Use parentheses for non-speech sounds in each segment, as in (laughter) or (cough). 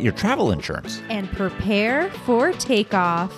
your travel insurance. and prepare for takeoff.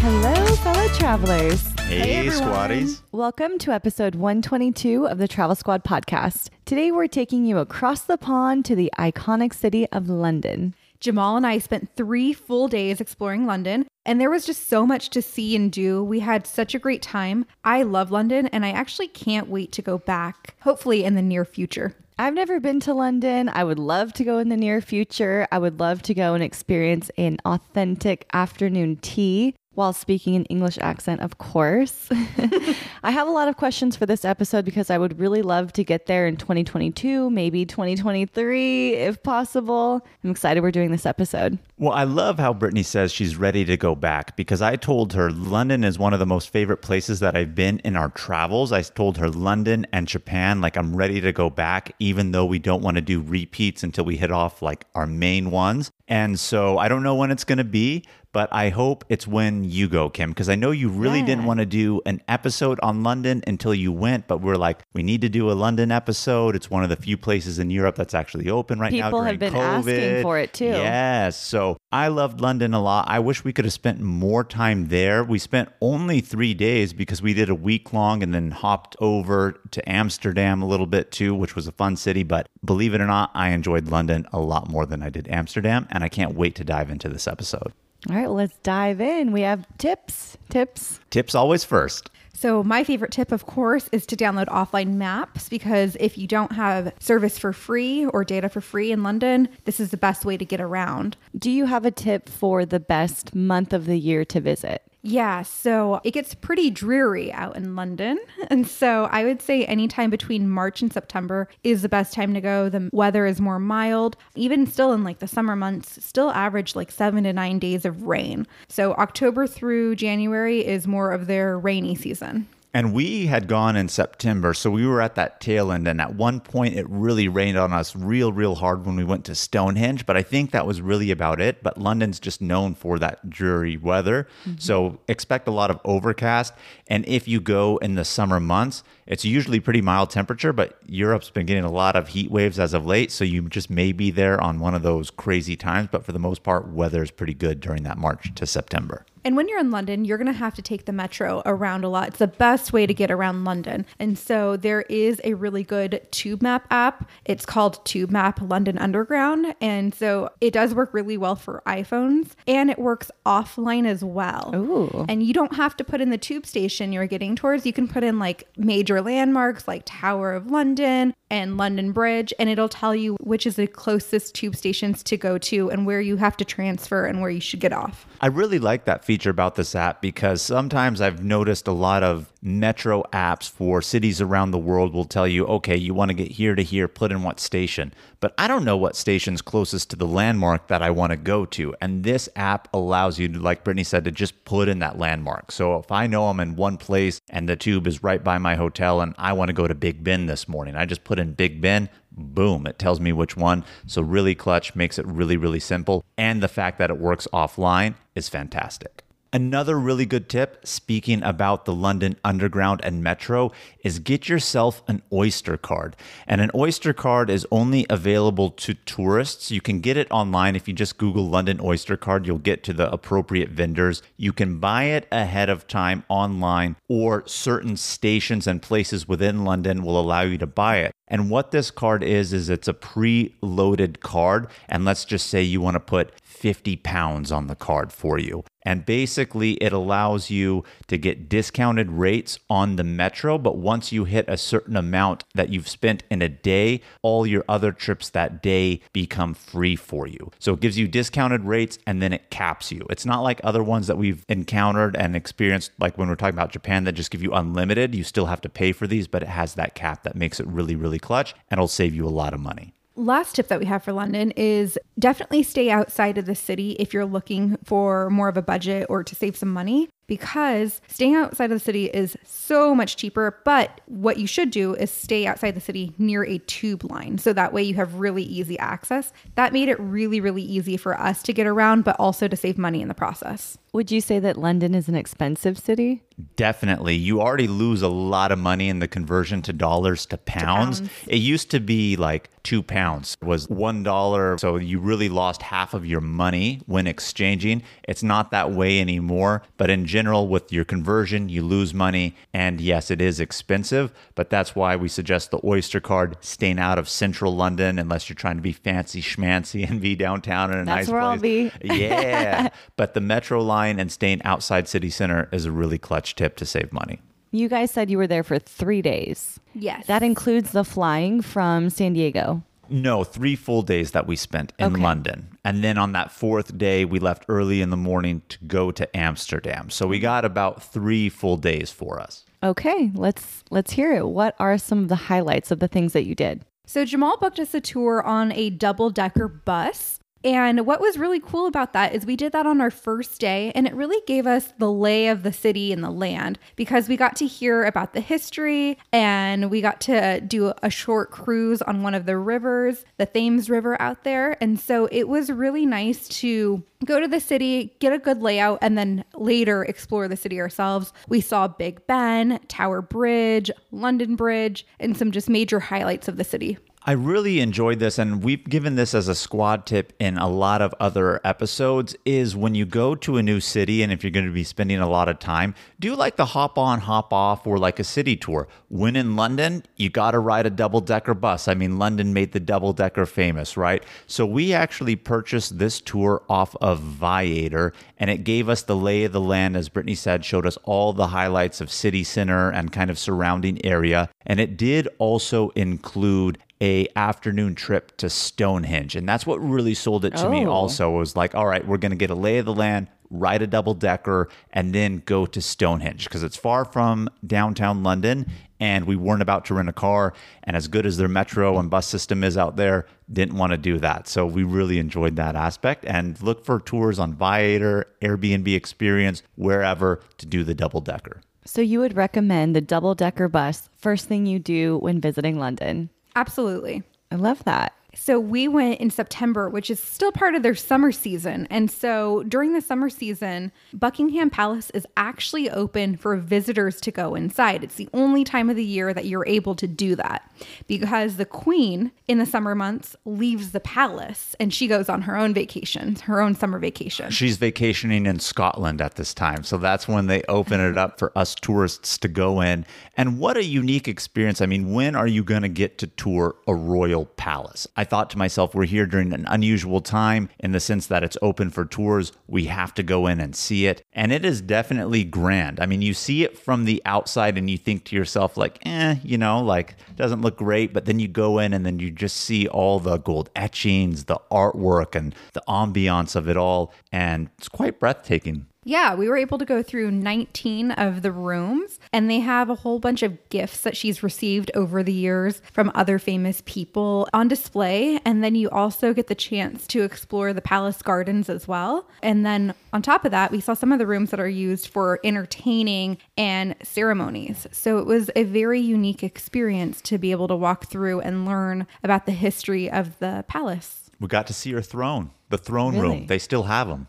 Hello, fellow travelers. Hey, everyone. squatties. Welcome to episode 122 of the Travel Squad podcast. Today we're taking you across the pond to the iconic city of London. Jamal and I spent three full days exploring London, and there was just so much to see and do. We had such a great time. I love London, and I actually can't wait to go back, hopefully in the near future. I've never been to London. I would love to go in the near future. I would love to go and experience an authentic afternoon tea while speaking an English accent, of course. (laughs) I have a lot of questions for this episode because I would really love to get there in 2022, maybe 2023 if possible. I'm excited we're doing this episode. Well, I love how Brittany says she's ready to go back because I told her London is one of the most favorite places that I've been in our travels. I told her London and Japan, like I'm ready to go back, even though we don't want to do repeats until we hit off like our main ones. And so I don't know when it's going to be, but I hope it's when you go, Kim, because I know you really Yeah. didn't want to do an episode on London until you went, but we're like, we need to do a London episode. It's one of the few places in Europe that's actually open right now. People have been asking for it, too. Yes. So I loved London a lot. I wish we could have spent more time there. We spent only three days because we did a week long and then hopped over to Amsterdam a little bit too, which was a fun city. But believe it or not, I enjoyed London a lot more than I did Amsterdam. And I can't wait to dive into this episode. All right, well, let's dive in. We have tips. Tips. Tips always first. So, my favorite tip, of course, is to download offline maps because if you don't have service for free or data for free in London, this is the best way to get around. Do you have a tip for the best month of the year to visit? Yeah, so it gets pretty dreary out in London. (laughs) And so I would say anytime between March and September is the best time to go. The weather is more mild. Even still in like the summer months, still average like seven to nine days of rain. So October through January is more of their rainy season. And we had gone in September, so we were at that tail end. And at one point, it really rained on us real, real hard when we went to Stonehenge. But I think that was really about it. But London's just known for that dreary weather. Mm-hmm. So expect a lot of overcast. And if you go in the summer months, it's usually pretty mild temperature, but Europe's been getting a lot of heat waves as of late. So you just may be there on one of those crazy times. But for the most part, weather is pretty good during that March to September. And when you're in London, you're going to have to take the metro around a lot. It's the best way to get around London. And so there is a really good tube map app. It's called Tube Map London Underground. And so it does work really well for iPhones and it works offline as well. Ooh. And you don't have to put in the tube station you're getting towards. You can put in like major landmarks like Tower of London and London Bridge, and it'll tell you which is the closest tube stations to go to and where you have to transfer and where you should get off. I really like that feature about this app because sometimes I've noticed a lot of metro apps for cities around the world will tell you, okay, you want to get here to here, put in what station. But I don't know what station's closest to the landmark that I want to go to. And this app allows you to, like Brittany said, to just put in that landmark. So if I know I'm in one place and the tube is right by my hotel and I want to go to Big Ben this morning, I just put in Big Ben, boom, it tells me which one. So really clutch makes it really, really simple. And the fact that it works offline is fantastic. Another really good tip, speaking about the London Underground and Metro, is get yourself an Oyster card. And an Oyster card is only available to tourists. You can get it online. If you just Google London Oyster card, you'll get to the appropriate vendors. You can buy it ahead of time online, or certain stations and places within London will allow you to buy it. And what this card is, is it's a pre-loaded card. And let's just say you want to put 50 pounds on the card for you. And basically, it allows you to get discounted rates on the metro. But once you hit a certain amount that you've spent in a day, all your other trips that day become free for you. So it gives you discounted rates and then it caps you. It's not like other ones that we've encountered and experienced, like when we're talking about Japan, that just give you unlimited. You still have to pay for these, but it has that cap that makes it really, really clutch and it'll save you a lot of money. Last tip that we have for London is definitely stay outside of the city if you're looking for more of a budget or to save some money because staying outside of the city is so much cheaper. But what you should do is stay outside the city near a tube line. So that way you have really easy access. That made it really, really easy for us to get around, but also to save money in the process. Would you say that London is an expensive city? Definitely. You already lose a lot of money in the conversion to dollars to pounds. to pounds. It used to be like two pounds was one dollar. So you really lost half of your money when exchanging. It's not that way anymore. But in general, with your conversion, you lose money. And yes, it is expensive, but that's why we suggest the Oyster card staying out of central London unless you're trying to be fancy schmancy (laughs) and be downtown in a that's nice where place. I'll be. yeah. (laughs) But the metro line and staying outside city center is a really clutch tip to save money. You guys said you were there for three days. Yes. That includes the flying from San Diego. No, three full days that we spent in okay. London. And then on that fourth day, we left early in the morning to go to Amsterdam. So we got about three full days for us. Okay, let's let's hear it. What are some of the highlights of the things that you did? So Jamal booked us a tour on a double decker bus. And what was really cool about that is we did that on our first day, and it really gave us the lay of the city and the land because we got to hear about the history and we got to do a short cruise on one of the rivers, the Thames River out there. And so it was really nice to go to the city, get a good layout, and then later explore the city ourselves. We saw Big Ben, Tower Bridge, London Bridge, and some just major highlights of the city. I really enjoyed this, and we've given this as a squad tip in a lot of other episodes. Is when you go to a new city, and if you're going to be spending a lot of time, do like the hop on, hop off, or like a city tour. When in London, you got to ride a double decker bus. I mean, London made the double decker famous, right? So we actually purchased this tour off of Viator, and it gave us the lay of the land, as Brittany said, showed us all the highlights of city center and kind of surrounding area. And it did also include a afternoon trip to Stonehenge. And that's what really sold it to oh. me also was like, all right, we're going to get a lay of the land, ride a double decker, and then go to Stonehenge because it's far from downtown London. And we weren't about to rent a car. And as good as their metro and bus system is out there, didn't want to do that. So we really enjoyed that aspect and look for tours on Viator, Airbnb experience, wherever to do the double decker. So you would recommend the double decker bus first thing you do when visiting London? Absolutely. I love that. So we went in September, which is still part of their summer season. And so during the summer season, Buckingham Palace is actually open for visitors to go inside. It's the only time of the year that you're able to do that because the queen in the summer months leaves the palace and she goes on her own vacation, her own summer vacation. She's vacationing in Scotland at this time. So that's when they open it up for us tourists to go in. And what a unique experience. I mean, when are you going to get to tour a royal palace? I thought to myself, we're here during an unusual time in the sense that it's open for tours. We have to go in and see it. And it is definitely grand. I mean, you see it from the outside and you think to yourself, like, eh, you know, like, doesn't look great. But then you go in and then you just see all the gold etchings, the artwork, and the ambiance of it all. And it's quite breathtaking. Yeah, we were able to go through 19 of the rooms, and they have a whole bunch of gifts that she's received over the years from other famous people on display. And then you also get the chance to explore the palace gardens as well. And then on top of that, we saw some of the rooms that are used for entertaining and ceremonies. So it was a very unique experience to be able to walk through and learn about the history of the palace. We got to see her throne, the throne really? room. They still have them.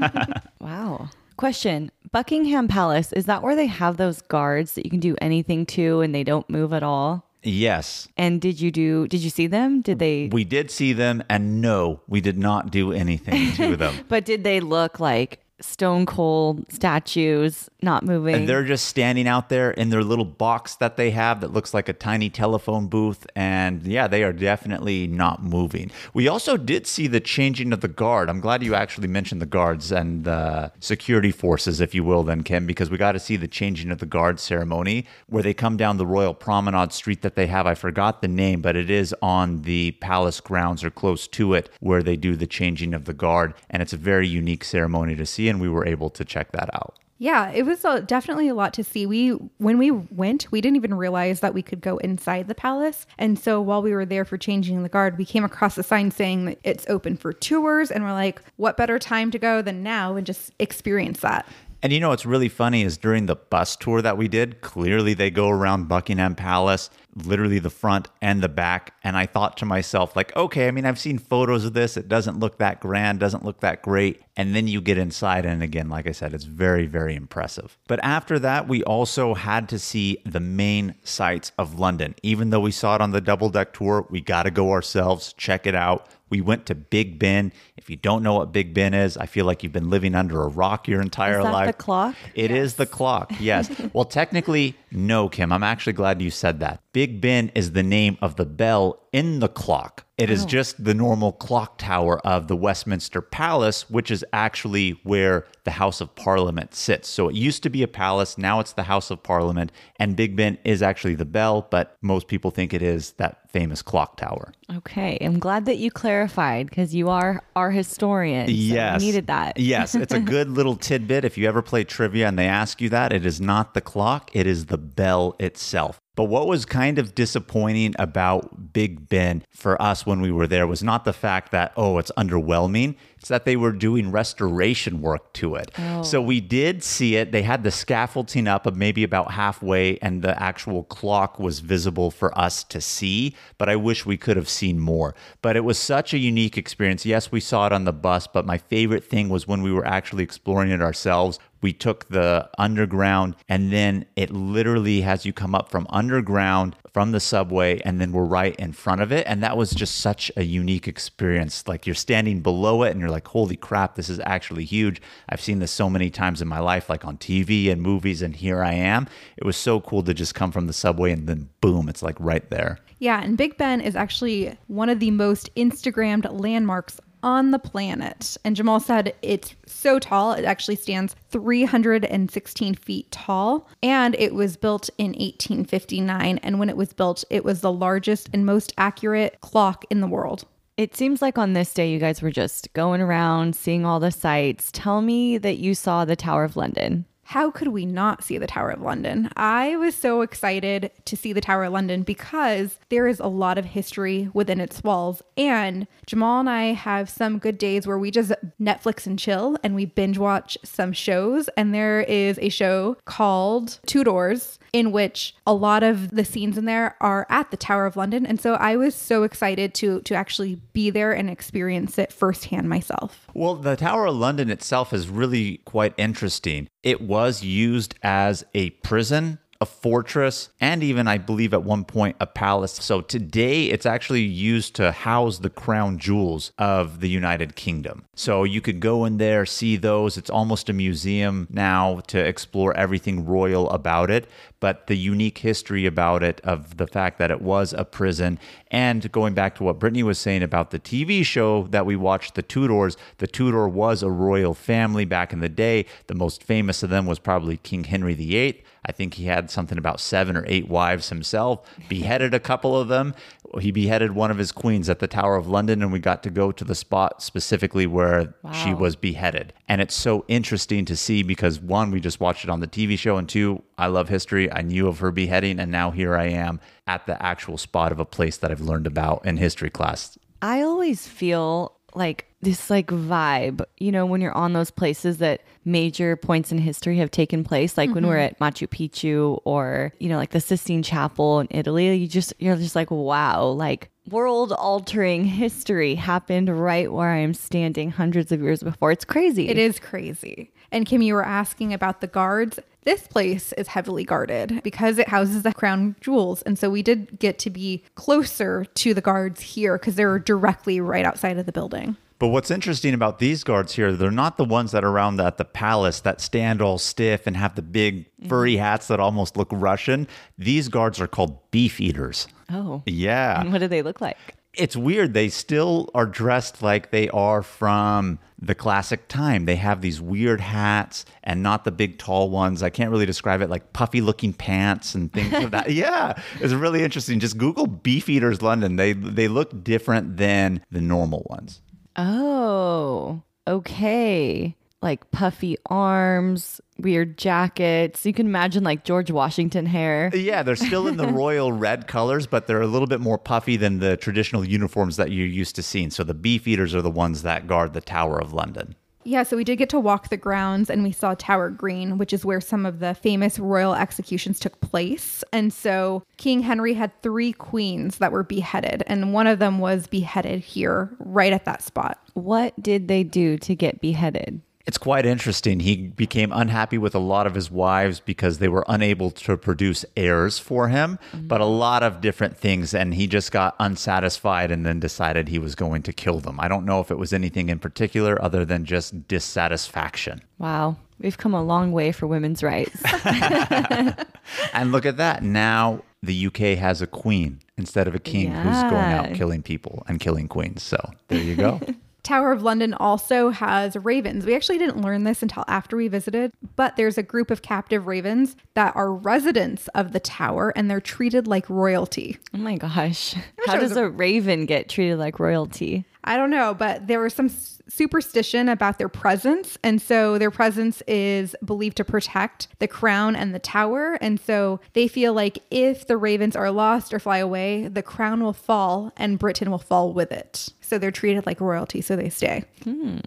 (laughs) wow. Question Buckingham Palace, is that where they have those guards that you can do anything to and they don't move at all? Yes. And did you do did you see them? Did they We did see them and no, we did not do anything to (laughs) them. but did they look like stone cold statues not moving. And they're just standing out there in their little box that they have that looks like a tiny telephone booth. And yeah, they are definitely not moving. We also did see the changing of the guard. I'm glad you actually mentioned the guards and the security forces, if you will, then, Kim, because we got to see the changing of the guard ceremony where they come down the Royal Promenade Street that they have. I forgot the name, but it is on the palace grounds or close to it where they do the changing of the guard. And it's a very unique ceremony to see, and we were able to check that out. Yeah, it was uh, definitely a lot to see. We when we went, we didn't even realize that we could go inside the palace. And so while we were there for changing the guard, we came across a sign saying that it's open for tours and we're like, what better time to go than now and just experience that. And you know what's really funny is during the bus tour that we did, clearly they go around Buckingham Palace, literally the front and the back. And I thought to myself, like, okay, I mean, I've seen photos of this. It doesn't look that grand, doesn't look that great. And then you get inside, and again, like I said, it's very, very impressive. But after that, we also had to see the main sights of London. Even though we saw it on the double deck tour, we got to go ourselves, check it out. We went to Big Ben. If you don't know what Big Ben is, I feel like you've been living under a rock your entire Is that life. the clock? It is the clock, yes. (laughs) well, technically, no, Kim. I'm actually glad you said that. Big Ben is the name of the bell in the clock. It is oh. just the normal clock tower of the Westminster Palace, which is actually where the House of Parliament sits. So it used to be a palace, now it's the House of Parliament, and Big Ben is actually the bell, but most people think it is that famous clock tower. Okay, I'm glad that you clarified because you are our historian. so we Yes. needed that. yes, it's a (laughs) good little tidbit. If you ever play trivia and they ask you that, it is not the clock, it is the bell itself. But what was kind of disappointing about Big Ben for us when we were there was not the fact that, oh, it's underwhelming. It's that they were doing restoration work to it. So oh. we did see it. They had the scaffolding up of maybe about halfway, and the actual clock was visible for us to see. But I wish we could have seen more. But it was such a unique experience. Yes, we saw it on the bus, but my favorite thing was when we were actually exploring it ourselves. We took the underground, and then it literally has you come up from underground from the subway, and then we're right in front of it. And that was just such a unique experience. Like you're standing below it, and you're like, holy crap, this is actually huge. I've seen this so many times in my life, like on TV and movies, and here I am. It was so cool to just come from the subway, and then boom, it's like right there. Yeah, and Big Ben is actually one of the most Instagrammed landmarks on the planet. And Jamal said it's so tall, it actually stands 316 feet tall. And it was built in 1859. And when it was built, it was the largest and most accurate clock in the world. It seems like on this day, you guys were just going around, seeing all the sights. Tell me that you saw the Tower of London. How could we not see the Tower of London? I was so excited to see the Tower of London because there is a lot of history within its walls. And Jamal and I have some good days where we just Netflix and chill and we binge watch some shows. And there is a show called Tudors in which a lot of the scenes in there are at the Tower of London. And so I was so excited to to actually be there and experience it firsthand myself. Well, the Tower of London itself is really quite interesting. It was used as a prison, a fortress, and even, I believe, at one point, a palace. So today, it's actually used to house the crown jewels of the United Kingdom. So you could go in there, see those. It's almost a museum now to explore everything royal about it. But the unique history about it, of the fact that it was a prison, and going back to what Brittany was saying about the TV show that we watched, The Tudors, the Tudor was a royal family back in the day. The most famous of them was probably King Henry VIII. I think he had something about seven or eight wives himself, beheaded a couple of them. He beheaded one of his queens at the Tower of London, and we got to go to the spot specifically where she was beheaded. And it's so interesting to see because one, we just watched it on the TV show, and two, I love history. I knew of her beheading, and now here I am at the actual spot of a place that I've learned about in history class. I always feel like this like vibe, you know, when you're on those places that major points in history have taken place, like when we're mm-hmm. at Machu Picchu or, you know, like the Sistine Chapel in Italy, you just you're just like, wow, like world altering history happened right where I am standing hundreds of years before. It's crazy. It is crazy. And Kim, you were asking about the guards. This place is heavily guarded because it houses the crown jewels. And so we did get to be closer to the guards here because they're directly right outside of the building. But what's interesting about these guards here, they're not the ones that are around at the palace that stand all stiff and have the big mm-hmm. furry hats that almost look Russian. These guards are called beef eaters. Oh. Yeah. And what do they look like? It's weird. They still are dressed like they are from the classic time. They have these weird hats and not the big tall ones. I can't really describe it like puffy looking pants and things like that. (laughs) Yeah, it's really interesting. Just Google Beef Eaters London. They they look different than the normal ones. Oh, okay. Like puffy arms, weird jackets. You can imagine like George Washington hair. Uh, yeah, they're still in the (laughs) royal red colors, but they're a little bit more puffy than the traditional uniforms that you're used to seeing. So the beef eaters are the ones that guard the Tower of London. Yeah, so we did get to walk the grounds and we saw Tower Green, which is where some of the famous royal executions took place. And so King Henry had three queens that were beheaded, and one of them was beheaded here, right at that spot. What did they do to get beheaded? It's quite interesting. He became unhappy with a lot of his wives because they were unable to produce heirs for him, mm-hmm. but a lot of different things. And he just got unsatisfied and then decided he was going to kill them. I don't know if it was anything in particular other than just dissatisfaction. Wow, we've come a long way for women's rights. (laughs) (laughs) And look at that. Now the UK has a queen instead of a king who's going out killing people and killing queens. So there you go. (laughs) Tower of London also has ravens. We actually didn't learn this until after we visited, but there's a group of captive ravens that are residents of the tower and they're treated like royalty. oh my gosh. (laughs) How does a raven get treated like royalty? I don't know, but there was some s- superstition about their presence. And so their presence is believed to protect the crown and the tower. And so they feel like if the ravens are lost or fly away, the crown will fall and Britain will fall with it. So they're treated like royalty, so they stay. Hmm.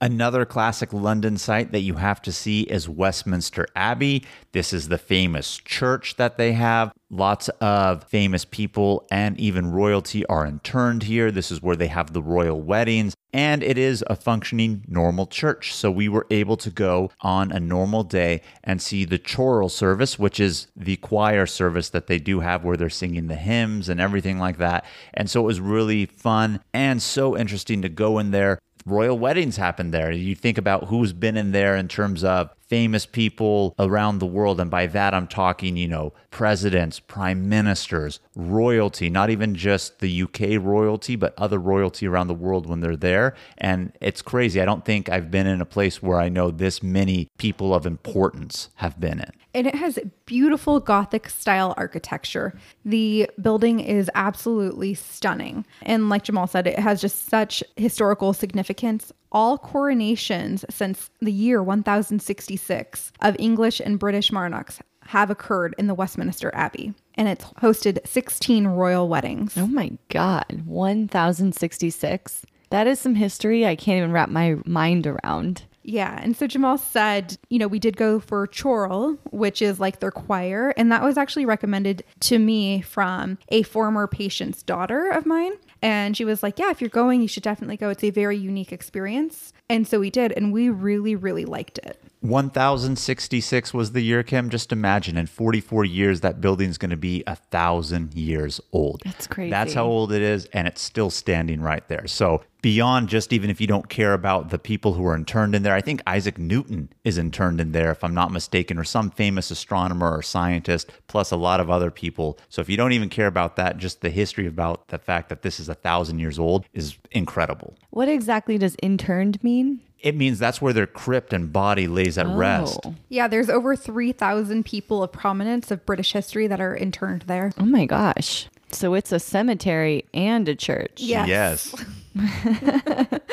Another classic London site that you have to see is Westminster Abbey. This is the famous church that they have. Lots of famous people and even royalty are interned here. This is where they have the royal weddings, and it is a functioning normal church. So we were able to go on a normal day and see the choral service, which is the choir service that they do have where they're singing the hymns and everything like that. And so it was really fun and so interesting to go in there royal weddings happen there. You think about who's been in there in terms of famous people around the world. And by that, I'm talking, you know, presidents, prime ministers, royalty, not even just the UK royalty, but other royalty around the world when they're there. And it's crazy. I don't think I've been in a place where I know this many people of importance have been in. And it has beautiful Gothic style architecture. The building is absolutely stunning. And like Jamal said, it has just such historical significance. All coronations since the year 1066 of English and British monarchs have occurred in the Westminster Abbey. And it's hosted 16 royal weddings. Oh my God, 1066. That is some history I can't even wrap my mind around. Yeah. And so Jamal said, you know, we did go for choral, which is like their choir. And that was actually recommended to me from a former patient's daughter of mine. And she was like, yeah, if you're going, you should definitely go. It's a very unique experience. And so we did. And we really, really liked it. 1066 was the year, Kim. Just imagine in 44 years, that building's going to be a thousand years old. That's crazy. That's how old it is, and it's still standing right there. So, beyond just even if you don't care about the people who are interned in there, I think Isaac Newton is interned in there, if I'm not mistaken, or some famous astronomer or scientist, plus a lot of other people. So, if you don't even care about that, just the history about the fact that this is a thousand years old is incredible. What exactly does interned mean? It means that's where their crypt and body lays at oh. rest. Oh. Yeah. There's over 3,000 people of prominence of British history that are interned there. Oh my gosh. So it's a cemetery and a church. Yes. Yes. (laughs)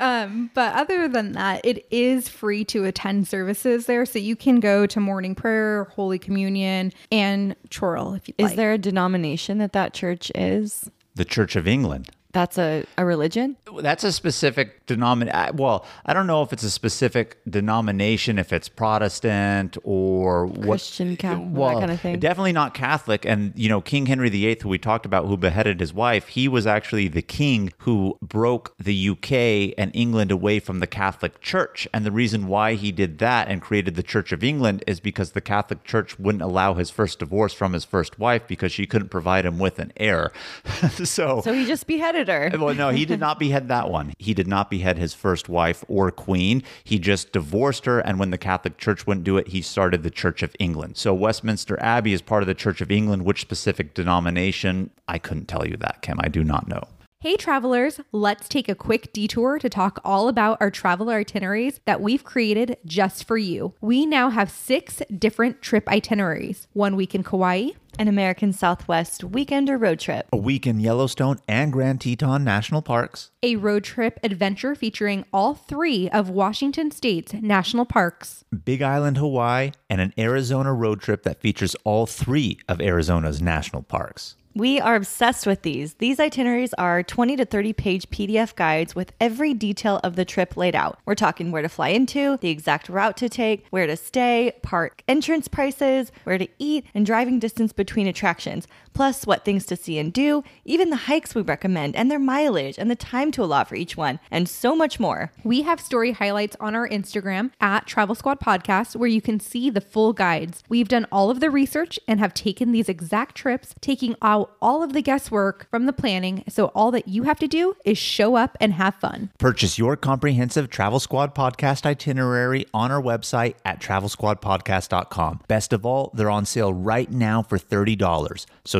Um, but other than that, it is free to attend services there. So you can go to morning prayer, Holy Communion, and choral if you Is like. there a denomination that that church is? The Church of England. That's a, a religion? That's a specific denomination. Well, I don't know if it's a specific denomination, if it's Protestant or what. Christian, Catholic, that kind of thing? Definitely not Catholic. And, you know, King Henry VIII, who we talked about, who beheaded his wife, he was actually the king who broke the UK and England away from the Catholic Church. And the reason why he did that and created the Church of England is because the Catholic Church wouldn't allow his first divorce from his first wife because she couldn't provide him with an heir. (laughs) so, So he just beheaded predator. Uh, well, no, he did not behead that one. He did not behead his first wife or queen. He just divorced her. And when the Catholic Church wouldn't do it, he started the Church of England. So Westminster Abbey is part of the Church of England. Which specific denomination? I couldn't tell you that, Kim. I do not know. Hey, travelers, let's take a quick detour to talk all about our travel itineraries that we've created just for you. We now have six different trip itineraries one week in Kauai, An American Southwest weekend or road trip. A week in Yellowstone and Grand Teton National Parks. a road trip adventure featuring all three of Washington State's national parks, Big Island, Hawaii, and an Arizona road trip that features all three of Arizona's national parks. We are obsessed with these. These itineraries are 20 to 30 page PDF guides with every detail of the trip laid out. We're talking where to fly into, the exact route to take, where to stay, park entrance prices, where to eat, and driving distance between attractions, plus what things to see and do, even the hikes we recommend, and their mileage, and the time to allot for each one, and so much more. We have story highlights on our Instagram at Travel Squad Podcast where you can see the full guides. We've done all of the research and have taken these exact trips, taking out all of the guesswork from the planning. So all that you have to do is show up and have fun. Purchase your comprehensive Travel Squad podcast itinerary on our website at travelsquadpodcast.com. Best of all, they're on sale right now for $30. So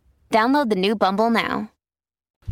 Download the new Bumble now.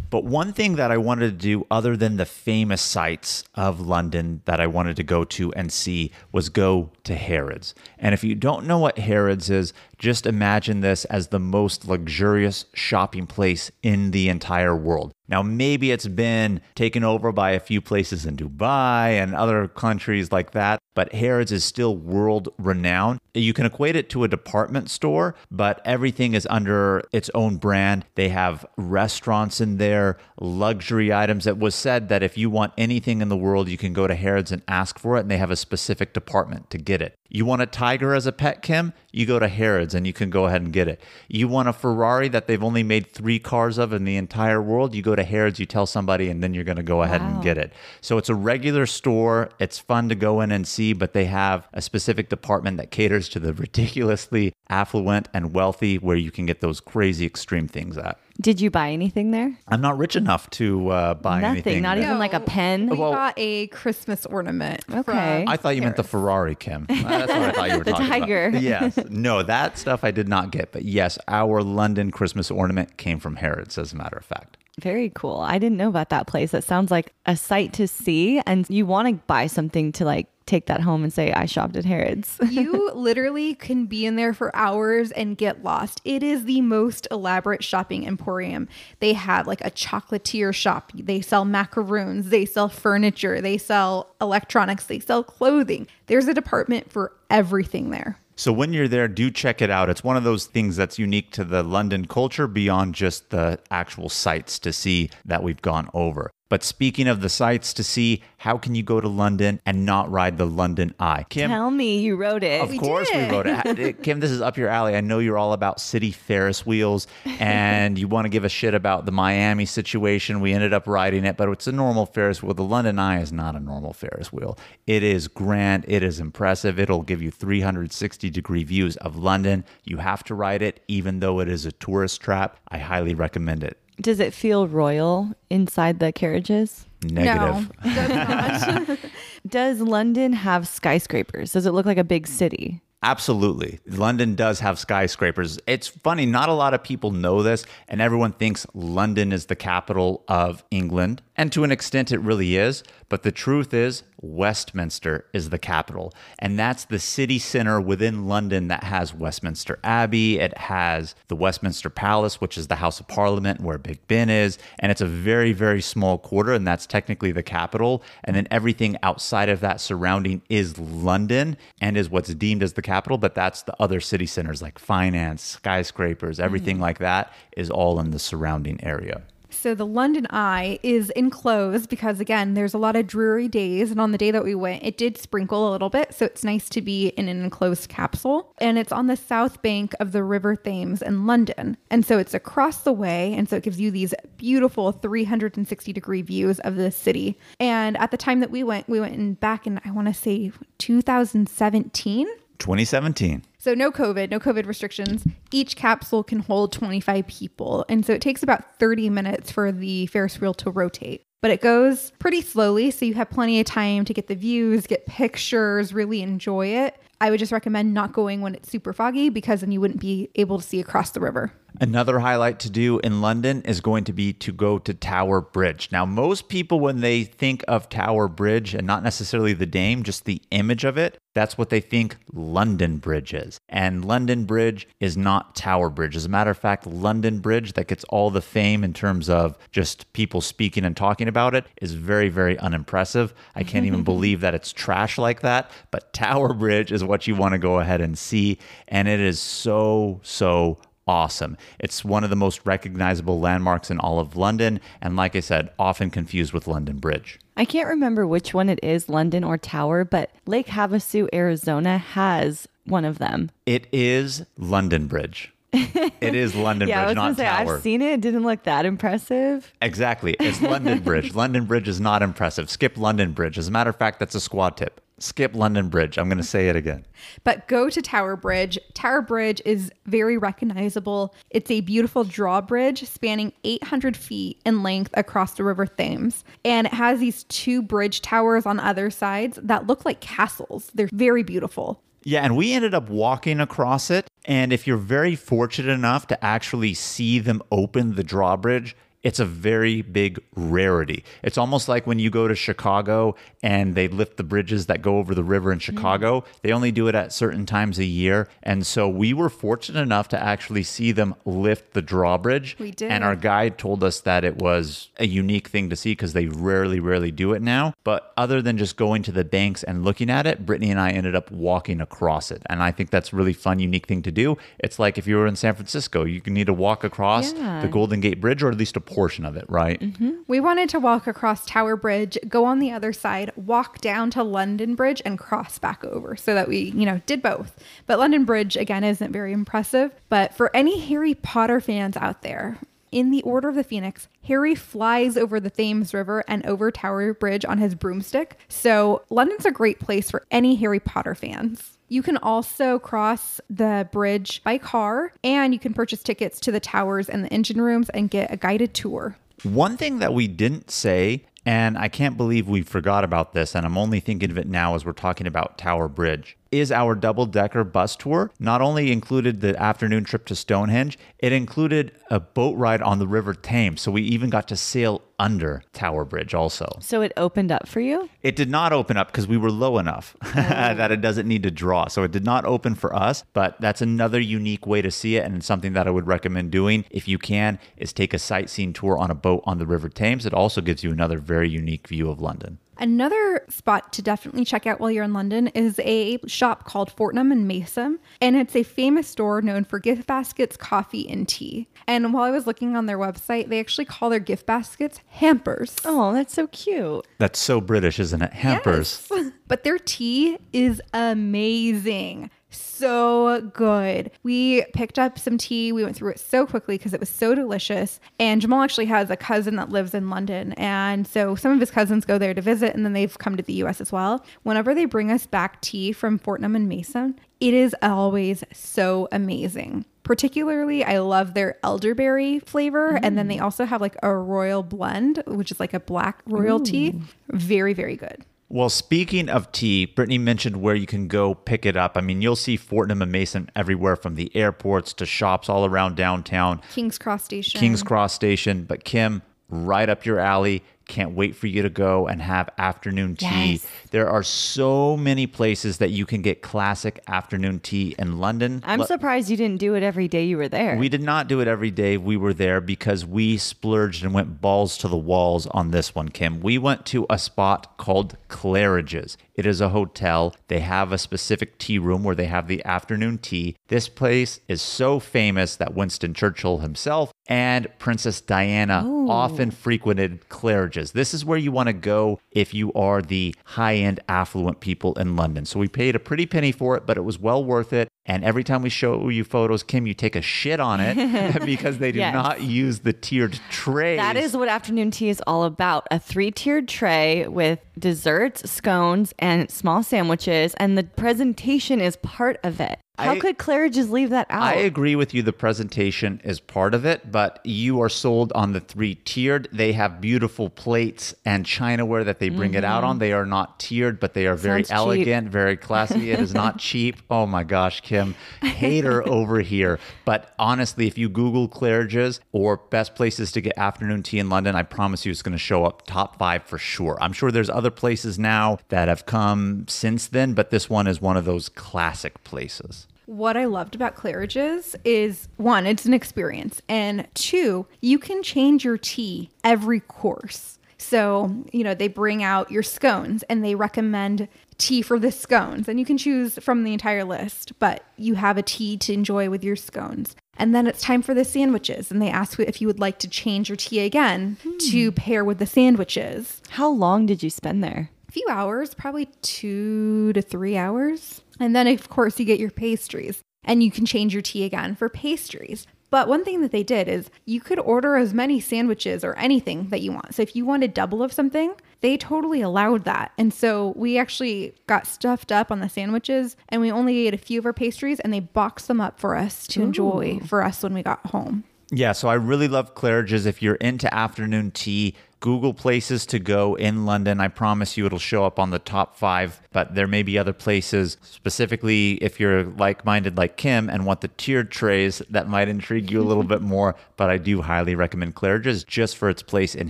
But one thing that I wanted to do, other than the famous sites of London that I wanted to go to and see, was go to Harrods. And if you don't know what Harrods is, just imagine this as the most luxurious shopping place in the entire world. Now, maybe it's been taken over by a few places in Dubai and other countries like that, but Harrods is still world renowned. You can equate it to a department store, but everything is under its own brand. They have restaurants in there, luxury items. It was said that if you want anything in the world, you can go to Harrods and ask for it, and they have a specific department to get it. You want a tiger as a pet, Kim? You go to Harrods and you can go ahead and get it. You want a Ferrari that they've only made three cars of in the entire world? You go to Harrods, you tell somebody, and then you're going to go ahead and get it. So it's a regular store. It's fun to go in and see, but they have a specific department that caters to the (laughs) ridiculously affluent and wealthy where you can get those crazy extreme things at. Did you buy anything there? I'm not rich enough to uh, buy anything. Nothing, anything. not there. even like a pen. We Well- got a Christmas ornament. Okay. I thought you meant the Ferrari, Kim. (laughs) That's what I thought you were The talking tiger. about. Yes. No, that stuff I did not get. But yes, our London Christmas ornament came from Harrods, as a matter of fact. Very cool. I didn't know about that place. It sounds like a sight to see, and you want to buy something to like take that home and say, I shopped at Harrods. (laughs) you literally can be in there for hours and get lost. It is the most elaborate shopping emporium. They have like a chocolatier shop. They sell macaroons, they sell furniture, they sell electronics, they sell clothing. There's a department for everything there. So when you're there, do check it out. It's one of those things that's unique to the London culture beyond just the actual sites to see that we've gone over. But speaking of the sights to see, how can you go to London and not ride the London Eye? Kim, Tell me you wrote it. Of course we wrote it. (laughs) Kim, this is up your alley. I know you're all about city Ferris wheels and you want to give a shit about the Miami situation. We ended up riding it, but it's a normal Ferris wheel. The London Eye is not a normal Ferris wheel. It is grand. It is impressive. It'll give you 360 degree views of London. You have to ride it, even though it is a tourist trap. I highly recommend it. Does it feel royal inside the carriages? Negative. No, does not. (laughs) Does London have skyscrapers? Does it look like a big city? Absolutely. London does have skyscrapers. It's funny, not a lot of people know this, and everyone thinks London is the capital of England And to an extent, it really is. But the truth is, Westminster is the capital. And that's the city center within London that has Westminster Abbey. It has the Westminster Palace, which is the House of Parliament where Big Ben is. And it's a very, very small quarter, and that's technically the capital. And then everything outside of that surrounding is London and is what's deemed as the capital. But that's the other city centers like finance, skyscrapers, everything mm-hmm. like that is all in the surrounding area. So the London Eye is enclosed because again, there's a lot of dreary days and on the day that we went, it did sprinkle a little bit, so it's nice to be in an enclosed capsule. And it's on the south bank of the River Thames in London. And so it's across the way, and so it gives you these beautiful 360 degree views of the city. And at the time that we went, we went in back in I want to say 2017. 2017. So no COVID, no COVID restrictions. Each capsule can hold 25 people. And so it takes about 30 minutes for the Ferris wheel to rotate. But it goes pretty slowly, so you have plenty of time to get the views, get pictures, really enjoy it. I would just recommend not going when it's super foggy because then you wouldn't be able to see across the river. Another highlight to do in London is going to be to go to Tower Bridge. Now, most people, when they think of Tower Bridge and not necessarily the Dame, just the image of it, that's what they think London Bridge is. And London Bridge is not Tower Bridge. As a matter of fact, London Bridge, that gets all the fame in terms of just people speaking and talking about it, is very, very unimpressive. I can't even (laughs) believe that it's trash like that. But Tower Bridge is what you want to go ahead and see. And it is so, so awesome. It's one of the most recognizable landmarks in all of London, and like I said, often confused with London Bridge. I can't remember which one it is, London or Tower, but Lake Havasu, Arizona has one of them. It is London Bridge. (laughs) it is London yeah, I Bridge, was not say Tower. I've seen it. It didn't look that impressive. Exactly. It's London (laughs) Bridge. London Bridge is not impressive. Skip London Bridge. As a matter of fact, that's a squad tip. Skip London Bridge. I'm going to say it again. But go to Tower Bridge. Tower Bridge is very recognizable. It's a beautiful drawbridge spanning 800 feet in length across the River Thames. And it has these two bridge towers on other sides that look like castles. They're very beautiful. Yeah, and we ended up walking across it. And if you're very fortunate enough to actually see them open the drawbridge, it's a very big rarity. It's almost like when you go to Chicago and they lift the bridges that go over the river in mm-hmm. Chicago. They only do it at certain times a year. And so we were fortunate enough to actually see them lift the drawbridge. We did. And our guide told us that it was a unique thing to see because they rarely, rarely do it now. But other than just going to the banks and looking at it, Brittany and I ended up walking across it. And I think that's a really fun, unique thing to do. It's like if you were in San Francisco, you can need to walk across Yeah. the Golden Gate Bridge or at least a portion of it, right? Mm-hmm. We wanted to walk across Tower Bridge, go on the other side, walk down to London Bridge, and cross back over so that we, you know, did both. But London Bridge, again, isn't very impressive. But for any Harry Potter fans out there, in the Order of the Phoenix, Harry flies over the Thames River and over Tower Bridge on his broomstick. So London's a great place for any Harry Potter fans. You can also cross the bridge by car and you can purchase tickets to the towers and the engine rooms and get a guided tour. One thing that we didn't say, and I can't believe we forgot about this, and I'm only thinking of it now as we're talking about Tower Bridge, is our double decker bus tour. Not only included the afternoon trip to Stonehenge, it included a boat ride on the River Thames. So we even got to sail under Tower Bridge also. So it opened up for you? It did not open up because we were low enough (laughs) oh. that it doesn't need to draw. So it did not open for us, but that's another unique way to see it and something that I would recommend doing if you can is take a sightseeing tour on a boat on the River Thames. It also gives you another very unique view of London. Another spot to definitely check out while you're in London is a shop called Fortnum and Mason, and it's a famous store known for gift baskets, coffee, and tea. And while I was looking on their website, they actually call their gift baskets hampers. Oh, that's so cute. That's so British, isn't it? Hampers. Yes. (laughs) But their tea is amazing. So good. We picked up some tea. We went through it so quickly because it was so delicious. And Jamal actually has a cousin that lives in London. And so some of his cousins go there to visit and then they've come to the US as well. Whenever they bring us back tea from Fortnum and Mason, it is always so amazing. Particularly, I love their elderberry flavor. And then they mm. also have like a royal blend, which is like a black royal tea. Very, very good. Well, speaking of tea, Brittany mentioned where you can go pick it up. I mean, you'll see Fortnum and Mason everywhere from the airports to shops all around downtown. King's Cross Station. King's Cross Station. But Kim, right up your alley, Can't wait for you to go and have afternoon tea. Yes. There are so many places that you can get classic afternoon tea in London. I'm Le- surprised you didn't do it every day you were there. we did not do it every day. We were there because we splurged and went balls to the walls on this one, Kim. We went to a spot called Claridge's. It is a hotel. They have a specific tea room where they have the afternoon tea. This place is so famous that Winston Churchill himself and Princess Diana often frequented Claridge's. This is where you want to go if you are the high end affluent people in London. So we paid a pretty penny for it, but it was well worth it. And every time we show you photos, Kim, you take a shit on it (laughs) (laughs) because they do Yes. not use the tiered tray. That is what afternoon tea is all about a three tiered tray with desserts, scones, and small sandwiches. And the presentation is part of it. How I- could Claridge's leave that out? I agree with you. The presentation is part of it, but you are sold on the three tiered. They have beautiful plates and chinaware that they bring it out on. They are not tiered, but they are very Mm-hmm. Cheap. elegant, very classy. It is not (laughs) cheap. Oh my gosh, Kim, hater over here. But honestly, if you Google Claridge's or best places to get afternoon tea in London, I promise you it's going to show up top five for sure. I'm sure there's other places now that have come since then, but this one is one of those classic places. What I loved about Claridge's is one, it's an experience, and two, you can change your tea every course. So, you know, they bring out your scones and they recommend tea for the scones, and you can choose from the entire list, but you have a tea to enjoy with your scones. And then it's time for the sandwiches, and they ask if you would like to change your tea again hmm. to pair with the sandwiches How long did you spend there? A few hours, probably two to three hours. And then, of course, you get your pastries and you can change your tea again for pastries. But one thing that they did is you could order as many sandwiches or anything that you want. So if you wanted double of something, they totally allowed that. And so we actually got stuffed up on the sandwiches and we only ate a few of our pastries and they boxed them up for us to enjoy for us when we got home. Yeah, so I really love Claridge's. If you're into afternoon tea, Google places to go in London. I promise you it'll show up on the top five, but there may be other places, specifically if you're like minded like Kim and want the tiered trays that might intrigue you a little (laughs) bit more. But I do highly recommend Claridge's just for its place in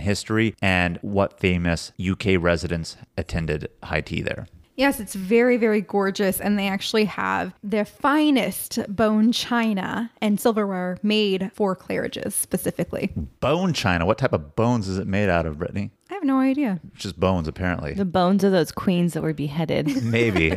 history and what famous UK residents attended high tea there. Yes, it's very, very gorgeous. And they actually have the finest bone china and silverware made for Claridge's specifically. Bone china. What type of bones is it made out of, Brittany? I have no idea. Just bones, apparently. The bones of those queens that were beheaded. (laughs) Maybe. (laughs)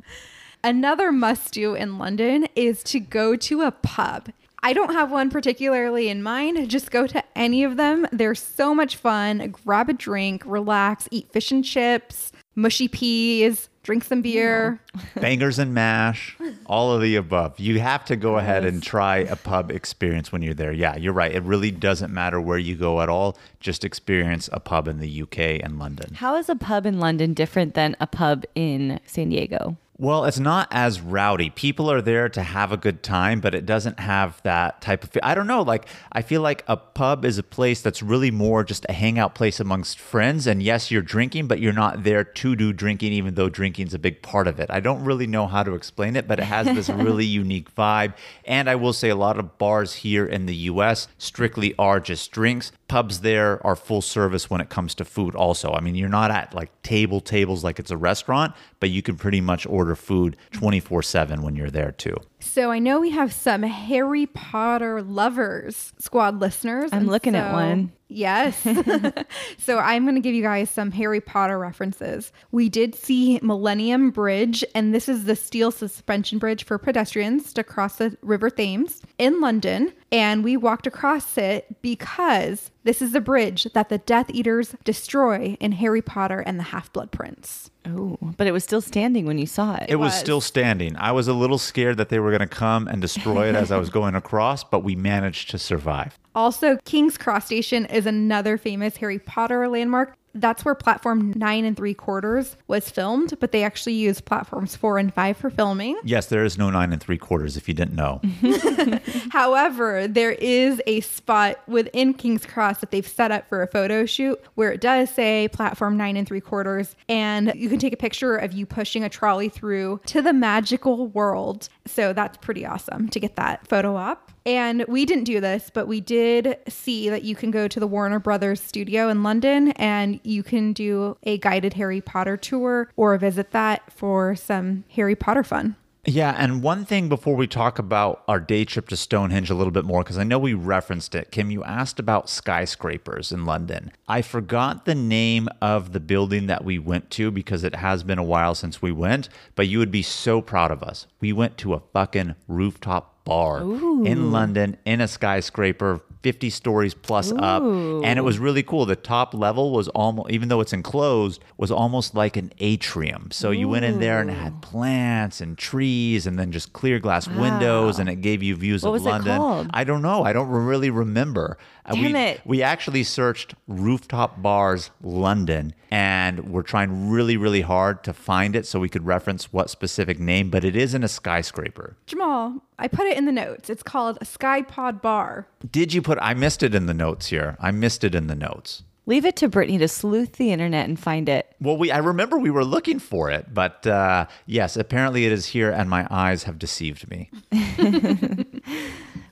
(laughs) Another must do in London is to go to a pub. I don't have one particularly in mind. Just go to any of them. They're so much fun. Grab a drink, relax, eat fish and chips, mushy peas, drink some beer. (laughs) bangers and mash, all of the above. You have to go ahead and try a pub experience when you're there. Yeah, you're right. It really doesn't matter where you go at all. Just experience a pub in the UK and London. How is a pub in London different than a pub in San Diego? Well, it's not as rowdy. People are there to have a good time, but it doesn't have that type of. I don't know. Like, I feel like a pub is a place that's really more just a hangout place amongst friends. And yes, you're drinking, but you're not there to do drinking, even though drinking's a big part of it. I don't really know how to explain it, but it has this (laughs) really unique vibe. And I will say a lot of bars here in the US strictly are just drinks. Pubs there are full service when it comes to food, also. I mean, you're not at like table tables like it's a restaurant, but you can pretty much order food 24 7 when you're there too. So I know we have some Harry Potter lovers squad listeners. I'm looking at one. Yes. (laughs) (laughs) so I'm going to give you guys some Harry Potter references. We did see Millennium Bridge, and this is the steel suspension bridge for pedestrians to cross the River Thames in London. And we walked across it because this is the bridge that the Death Eaters destroy in Harry Potter and the Half Blood Prince. Oh, but it was still standing when you saw it. It was was. still standing. I was a little scared that they were going to come and destroy it as I was (laughs) going across, but we managed to survive. Also, King's Cross Station is another famous Harry Potter landmark. That's where platform nine and three quarters was filmed, but they actually used platforms four and five for filming. Yes, there is no nine and three quarters if you didn't know. (laughs) However, there is a spot within King's Cross that they've set up for a photo shoot where it does say platform nine and three quarters, and you can take a picture of you pushing a trolley through to the magical world. So that's pretty awesome to get that photo up. And we didn't do this, but we did see that you can go to the Warner Brothers studio in London and you can do a guided Harry Potter tour or visit that for some Harry Potter fun. Yeah, and one thing before we talk about our day trip to Stonehenge a little bit more, because I know we referenced it. Kim, you asked about skyscrapers in London. I forgot the name of the building that we went to because it has been a while since we went, but you would be so proud of us. We went to a fucking rooftop bar in London in a skyscraper 50 stories plus up. And it was really cool. The top level was almost even though it's enclosed was almost like an atrium. So you went in there and it had plants and trees and then just clear glass windows and it gave you views What of was it london. called? i don't know. I don't really remember. Uh, Damn we, it. we actually searched rooftop bars london and we're trying really really hard to find it so we could reference what specific name but it isn't a skyscraper. Jamal, I put it in the notes. It's called a Sky Pod Bar. did you put i missed it in the notes here i missed it in the notes Leave it to Brittany to sleuth the internet and find it. Well, we I remember we were looking for it, but uh, yes, apparently it is here, and my eyes have deceived me. (laughs)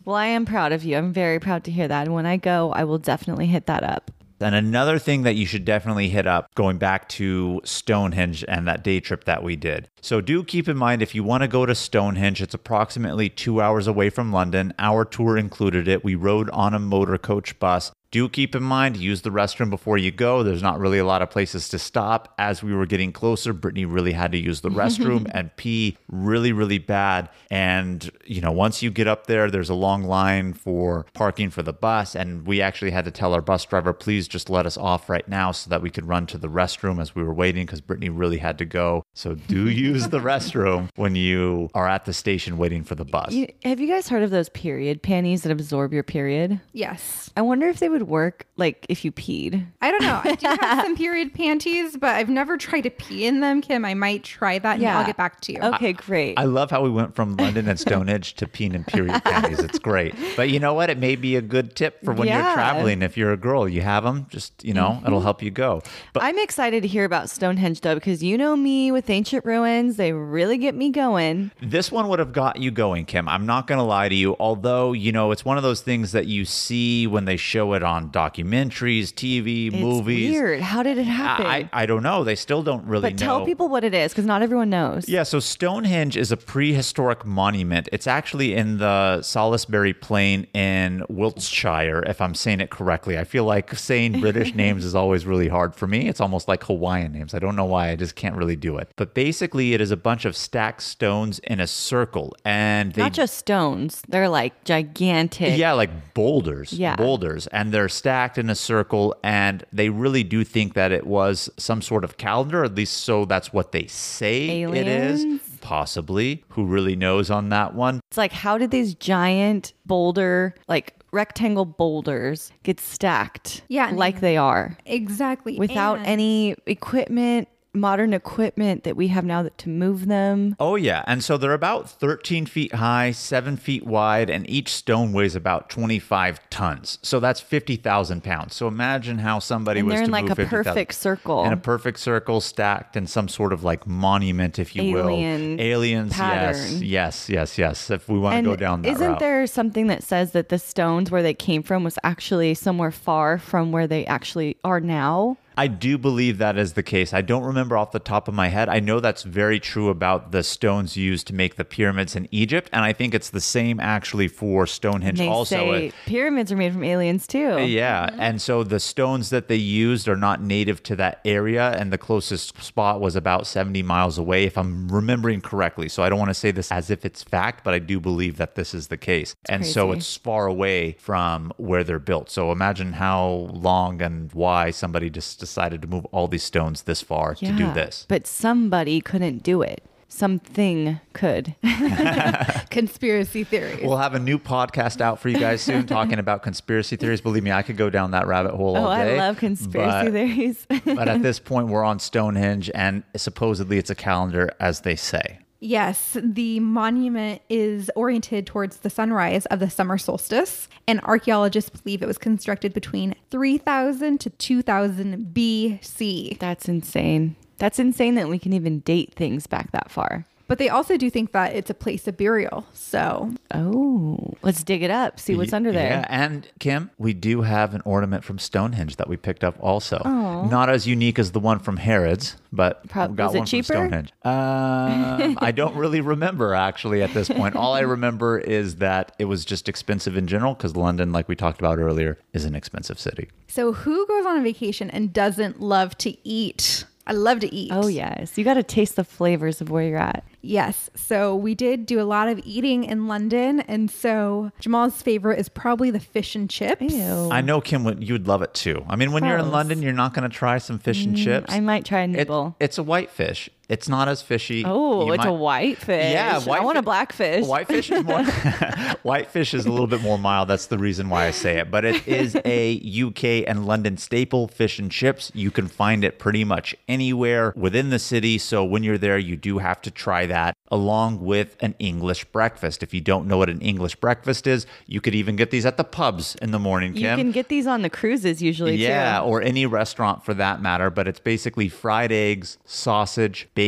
Well, I am proud of you. I'm very proud to hear that. And when I go, I will definitely hit that up. And another thing that you should definitely hit up going back to Stonehenge and that day trip that we did. So do keep in mind if you want to go to Stonehenge, it's approximately two hours away from London. Our tour included it. We rode on a motor coach bus. Do keep in mind, use the restroom before you go. There's not really a lot of places to stop. As we were getting closer, Brittany really had to use the restroom (laughs) and pee really, really bad. And, you know, once you get up there, there's a long line for parking for the bus. And we actually had to tell our bus driver, please just let us off right now so that we could run to the restroom as we were waiting because Brittany really had to go. So do (laughs) use the restroom when you are at the station waiting for the bus. You, have you guys heard of those period panties that absorb your period? Yes. I wonder if they would work like if you peed. I don't know. I do have (laughs) some period panties, but I've never tried to pee in them, Kim. I might try that and I'll get back to you. Okay, great. I love how we went from London and Stonehenge to peen and period (laughs) panties. It's great. But you know what? It may be a good tip for when Yeah. you're traveling. If you're a girl, you have them. Just you know, it'll mm-hmm. help you go. But I'm excited to hear about Stonehenge though, because you know me with ancient ruins, they really get me going. this one would have got you going, Kim. I'm not going to lie to you. Although you know, it's one of those things that you see when they show it on documentaries, TV, It's movies. weird. How did it happen? I, I don't know. They still don't really but know. tell people what it is, because not everyone knows. Yeah, so Stonehenge is a prehistoric monument. It's actually in the Salisbury Plain in Wiltshire, if I'm saying it correctly. I feel like saying British (laughs) names is always really hard for me. It's almost like Hawaiian names. I don't know why, I just can't really do it. But basically, it is a bunch of stacked stones in a circle, and they Not just stones, they're like gigantic. yeah, like boulders. Yeah. Boulders. And they're stacked in a circle. And they really do think that it was some sort of calendar, at least so that's what they say it is. Possibly. Who really knows on that one? It's like, how did these giant boulder, like rectangle boulders, get stacked Yeah, like they are Exactly. without And- any equipment, modern equipment that we have now that, to move them? Oh, yeah. And so they're about 13 feet high, seven feet wide, and each stone weighs about 25 tons. So that's 50,000 pounds. So imagine how somebody And was they're in like a 50,000 perfect circle. In a perfect circle, stacked in some sort of like monument, if you Alien will. Aliens, yes. pattern. Yes, yes, yes. If we want to go down that isn't route. there something that says that the stones where they came from was actually somewhere far from where they actually are now? I do believe that is the case. I don't remember off the top of my head. I know that's very true about the stones used to make the pyramids in Egypt, and I think it's the same actually for Stonehenge. They also, say It- pyramids are made from aliens too. yeah, mm-hmm. and so the stones that they used are not native to that area, and the closest spot was about 70 miles away, if I'm remembering correctly. So I don't want to say this as if it's fact, but I do believe that this is the case. and so it's far away from where they're built. So imagine how long and why somebody just decided to move all these stones this far to do this. But somebody couldn't do it. something could. (laughs) Conspiracy theories. We'll have a new podcast out for you guys soon talking about conspiracy theories. Believe me, I could go down that rabbit hole oh, all day. I love conspiracy but- theories. (laughs) but at this point, we're on Stonehenge, and supposedly it's a calendar, as they say. Yes, the monument is oriented towards the sunrise of the summer solstice, and archaeologists believe it was constructed between 3000 to 2000 BC. That's insane. That's insane that we can even date things back that far. But they also do think that it's a place of burial. So, Oh, let's dig it up, see what's Y- under there. Yeah, and Kim, we do have an ornament from Stonehenge that we picked up also. Not as unique as the one from Harrods, but Prob- we got was it one cheaper? from Stonehenge. Um, I don't really remember actually at this point. All I remember is that it was just expensive in general because London, like we talked about earlier, is an expensive city. so who goes on a vacation and doesn't love to eat? I love to eat. Oh, yes. You got to taste the flavors of where you're at. Yes. So we did do a lot of eating in London. And so Jamal's favorite is probably the fish and chips. Ew. I know Kim, would- you would love it too. I mean, when you're in London, you're not going to try some fish and mm, chips. I might try a It- nibble. it's a white fish. It's not as fishy. oh, You it's might- a white fish. Yeah, I want a black fish. Whitefish is more. (laughs) (laughs) whitefish is a little bit more mild. That's the reason why I say it. But it is a UK and London staple fish and chips. You can find it pretty much anywhere within the city. So when you're there, you do have to try that along with an English breakfast. If you don't know what an English breakfast is, you could even get these at the pubs in the morning. You can get these on the cruises usually Yeah, too. or any restaurant for that matter, but it's basically fried eggs, sausage, bacon,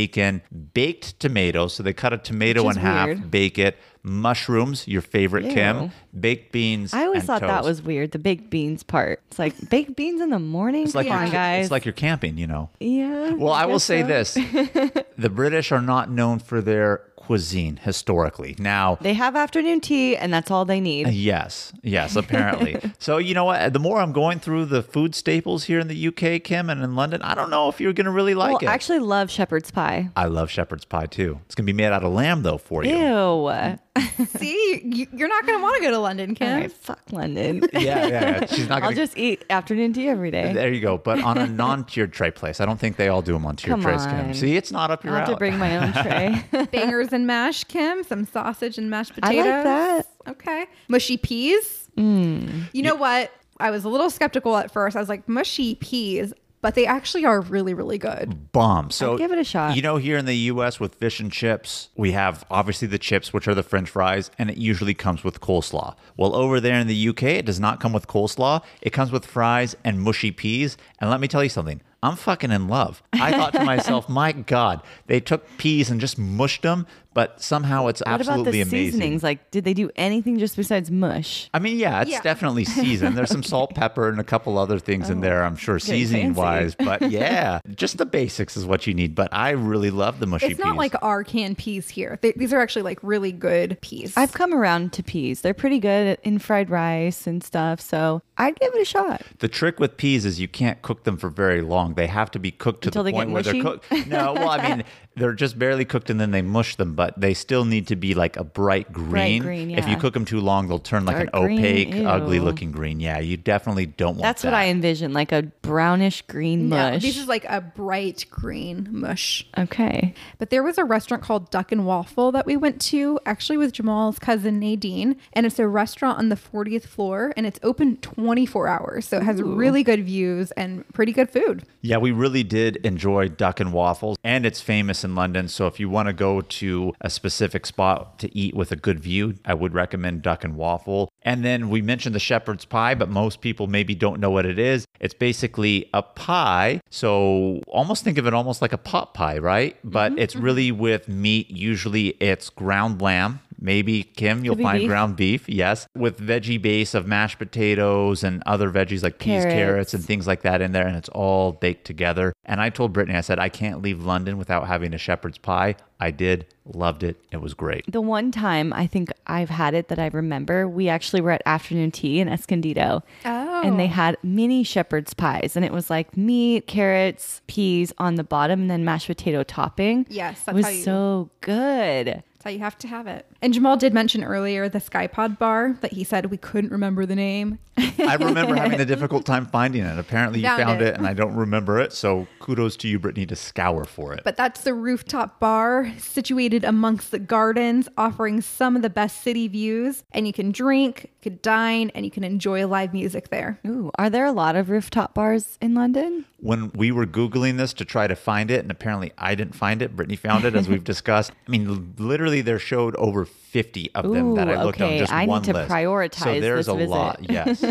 baked tomatoes. So they cut a tomato in half, weird. bake it, mushrooms, your favorite, Kim, baked beans. I always thought that was weird, the baked beans part. It's like baked beans in the morning. It's like Come on, guys. It's like you're camping, you know. yeah. Well, I will say so. this: (laughs) the British are not known for their cuisine historically. Now, They have afternoon tea, and that's all they need. Uh, yes, yes, apparently. (laughs) so you know what? The more I'm going through the food staples here in the UK, Kim, and in London, I don't know if you're going to really like well, it. I actually love shepherd's pie. I love shepherd's pie too. It's gonna be made out of lamb though for you. Ew. (laughs) See, you- you're not going to want to go to London, Kim. All right, fuck London. (laughs) Yeah, yeah, yeah. She's not I'll just eat afternoon tea every day. there you go. But on a non-tiered tray place, I don't think they all do them on tiered Come trays, Kim. See, it's not up your I'll have to bring my own tray. Bangers and mash, Kim. Some sausage and mashed potatoes. I potatoes. like that. Okay. Mushy peas. Mm. You know what? I was a little skeptical at first. I was like, mushy peas, but they actually are really, really good. Bomb. So I'd give it a shot. You know, here in the U.S. with fish and chips, we have obviously the chips, which are the French fries, and it usually comes with coleslaw. Well, over there in the U.K., it does not come with coleslaw. It comes with fries and mushy peas. And let me tell you something. I'm fucking in love. I thought to (laughs) myself, my God, they took peas and just mushed them, but somehow it's what about the amazing. seasonings? Like, did they do anything just besides mush? I mean, yeah, it's Yeah. definitely (laughs) seasoned. There's some salt, pepper, and a couple other things in oh, there, I'm sure, Oh, getting seasoning wise. But (laughs) yeah, just the basics is what you need. But I really love the mushy It's not peas. like our canned peas here. They, these are actually like really good peas. I've come around to peas. They're pretty good in fried rice and stuff. So I'd give it a shot. The trick with peas is you can't cook them for very long. They have to be cooked to Until the they point get where they're mushy? cooked. No, well, I mean, (laughs) they're just barely cooked and then they mush them, but they still need to be like a bright green. green, If you cook them too long, they'll turn like Dark an green, opaque, ew. ugly looking green. Yeah, you definitely don't want that. That's that. what I envision, like a brownish green no, mush. this is like a bright green mush. okay. But there was a restaurant called Duck and Waffle that we went to, actually with Jamal's cousin Nadine, and it's a restaurant on the 40th floor, and it's open 24 hours, so it has really good views and pretty good food. Yeah, we really did enjoy Duck and Waffles, and it's famous in London. So if you want to go to a specific spot to eat with a good view, I would recommend Duck and Waffle. And then we mentioned the shepherd's pie, but most people maybe don't know what it is. It's basically a pie. So almost think of it almost like a pot pie, right? But mm-hmm, it's mm-hmm. really with meat. Usually it's ground lamb. Maybe Kim, you'll Could find beef. ground beef, yes, with veggie base of mashed potatoes and other veggies like peas, Carrots. carrots, and things like that in there, and it's all baked together. And I told Brittany, I said, I can't leave London without having a shepherd's pie. I did, loved it. It was great. The one time I think I've had it that I remember, we actually were at afternoon tea in Escondido. Oh. And they oh. had mini shepherd's pies. And it was like meat, carrots, peas on the bottom, and then mashed potato topping. Yes, it was how you- so good. How you have to have it. And Jamal did mention earlier the Skypod bar that he said we couldn't remember the name. I remember having a (laughs) difficult time finding it. Apparently, you Found found it. it. and I don't remember it. So kudos to you, Brittany, to scour for it. But that's the rooftop bar situated amongst the gardens, offering some of the best city views. And you can drink, you can dine, and you can enjoy live music there. Ooh, are there a lot of rooftop bars in London? when we were Googling this to try to find it, and apparently I didn't find it, Brittany found it, as we've (laughs) discussed. I mean, literally, there showed over 50 of them that Ooh, I looked okay. on just I need one to list. prioritize So there's this a visit. lot, (laughs) yes.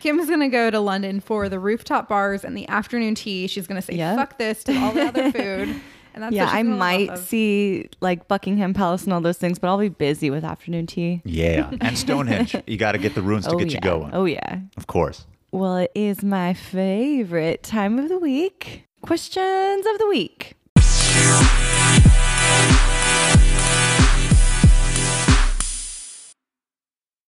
Kim's gonna go to London for the rooftop bars and the afternoon tea. She's gonna say Yep. fuck this to all the other (laughs) food. And that's yeah, I might see like Buckingham Palace and all those things, but I'll be busy with afternoon tea. yeah. And (laughs) Stonehenge. You got to get the ruins to oh get yeah. you going. Oh yeah. Of course. Well, it is my favorite time of the week. Questions of the week.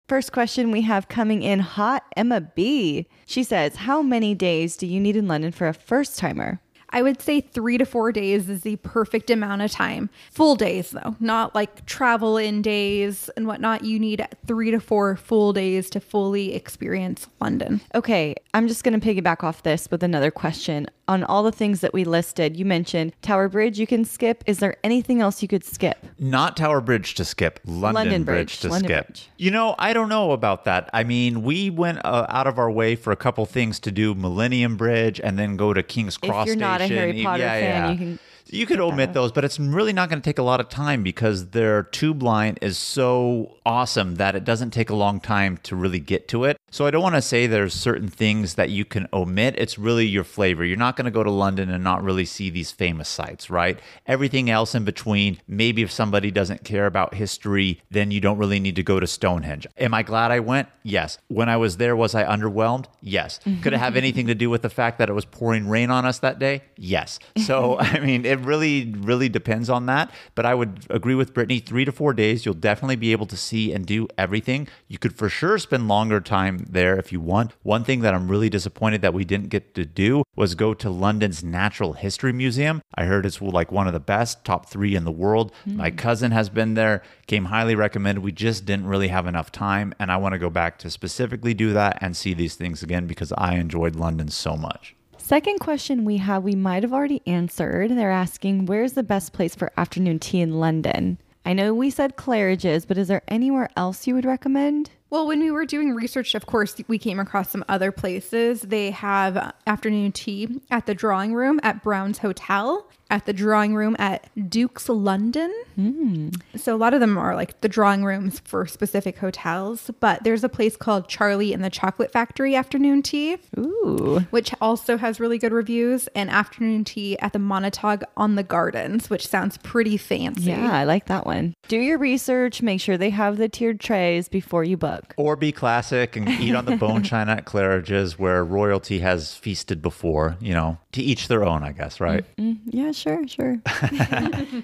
First question we have coming in hot Emma B. She says, How many days do you need in London for a first timer? I would say three to four days is the perfect amount of time. Full days, though, not like travel in days and whatnot. You need three to four full days to fully experience London. Okay, I'm just going to piggyback off this with another question. On all the things that we listed, you mentioned Tower Bridge you can skip. Is there anything else you could skip? Not Tower Bridge to skip, London, London Bridge, Bridge, to London skip. Bridge. You know, I don't know about that. I mean, we went uh, out of our way for a couple things to do Millennium Bridge and then go to King's If Cross you're not a Harry Potter fan, you can You could omit those, but it's really not going to take a lot of time because their tube line is so awesome that it doesn't take a long time to really get to it. So I don't want to say there's certain things that you can omit. It's really your flavor. You're not going to go to London and not really see these famous sites, right? Everything else in between, maybe if somebody doesn't care about history, then you don't really need to go to Stonehenge. Am I glad I went? Yes. When I was there, was I underwhelmed? Yes. Could it have (laughs) anything to do with the fact that it was pouring rain on us that day? Yes. So, (laughs) I mean, it really, really depends on that. But I would agree with Brittany. Three to four days, you'll definitely be able to see and do everything. You could for sure spend longer time there if you want. One thing that I'm really disappointed that we didn't get to do was go to London's Natural History Museum. I heard it's like one of the best, top three in the world. Hmm. My cousin has been there, came highly recommended. We just didn't really have enough time. And I want to go back to specifically do that and see these things again because I enjoyed London so much. Second question we have, we might have already answered. They're asking, where's the best place for afternoon tea in London? I know we said Claridge's, but is there anywhere else you would recommend? Well, when we were doing research, of course, we came across some other places. They have afternoon tea at the drawing room at Brown's Hotel, at the drawing room at Duke's London. Hmm. So a lot of them are like the drawing rooms for specific hotels, but there's a place called Charlie and the Chocolate Factory afternoon tea, Ooh. which also has really good reviews, and afternoon tea at the Montague on the Gardens, which sounds pretty fancy. Yeah, I like that one. Do your research, make sure they have the tiered trays before you book. Or be classic and eat on the bone (laughs) china at Claridge's where royalty has feasted before, you know, to each their own, I guess, right? Mm-hmm. Yeah, sure, sure. Sure. (laughs) (laughs)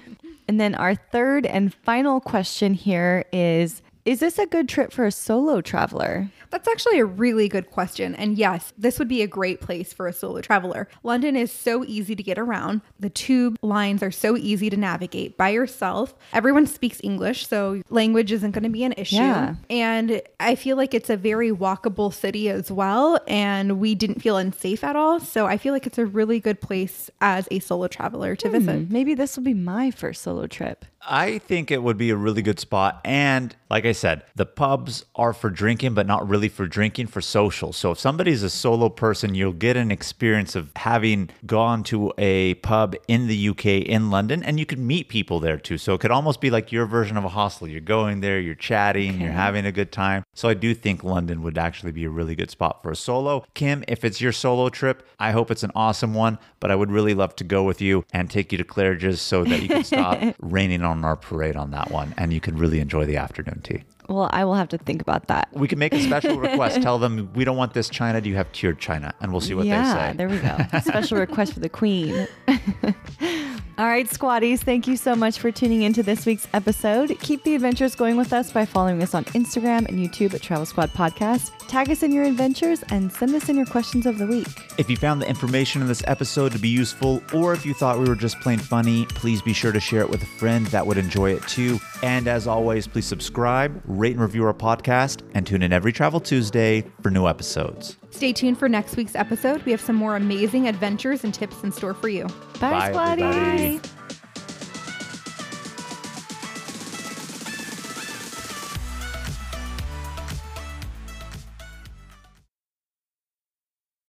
And then our third and final question here is Is this a good trip for a solo traveler? That's actually a really good question. And yes, this would be a great place for a solo traveler. London is so easy to get around. The tube lines are so easy to navigate by yourself. Everyone speaks English, so language isn't going to be an issue. Yeah. And I feel like it's a very walkable city as well. And we didn't feel unsafe at all. So I feel like it's a really good place as a solo traveler to hmm, visit. Maybe this will be my first solo trip. I think it would be a really good spot. And like I said, the pubs are for drinking, but not really for drinking, for social. So if somebody's a solo person, you'll get an experience of having gone to a pub in the UK, in London, and you could meet people there too. So it could almost be like your version of a hostel. You're going there, you're chatting, you're having a good time. So I do think London would actually be a really good spot for a solo. Kim, if it's your solo trip, I hope it's an awesome one, but I would really love to go with you and take you to Claridge's so that you can stop (laughs) raining on our parade on that one and you can really enjoy the afternoon tea. Well, I will have to think about that. We can make a special request. (laughs) Tell them we don't want this china. Do you have tiered china? And we'll see what yeah, they say. there we go. (laughs) Special request for the queen. (laughs) All right, squatties, thank you so much for tuning into this week's episode. Keep the adventures going with us by following us on Instagram and YouTube at Travel Squad Podcast. Tag us in your adventures and send us in your questions of the week. If you found the information in this episode to be useful, or if you thought we were just plain funny, please be sure to share it with a friend that would enjoy it too. And as always, please subscribe, rate and review our podcast, and tune in every Travel Tuesday for new episodes. Stay tuned for next week's episode. We have some more amazing adventures and tips in store for you. Bye, Bye.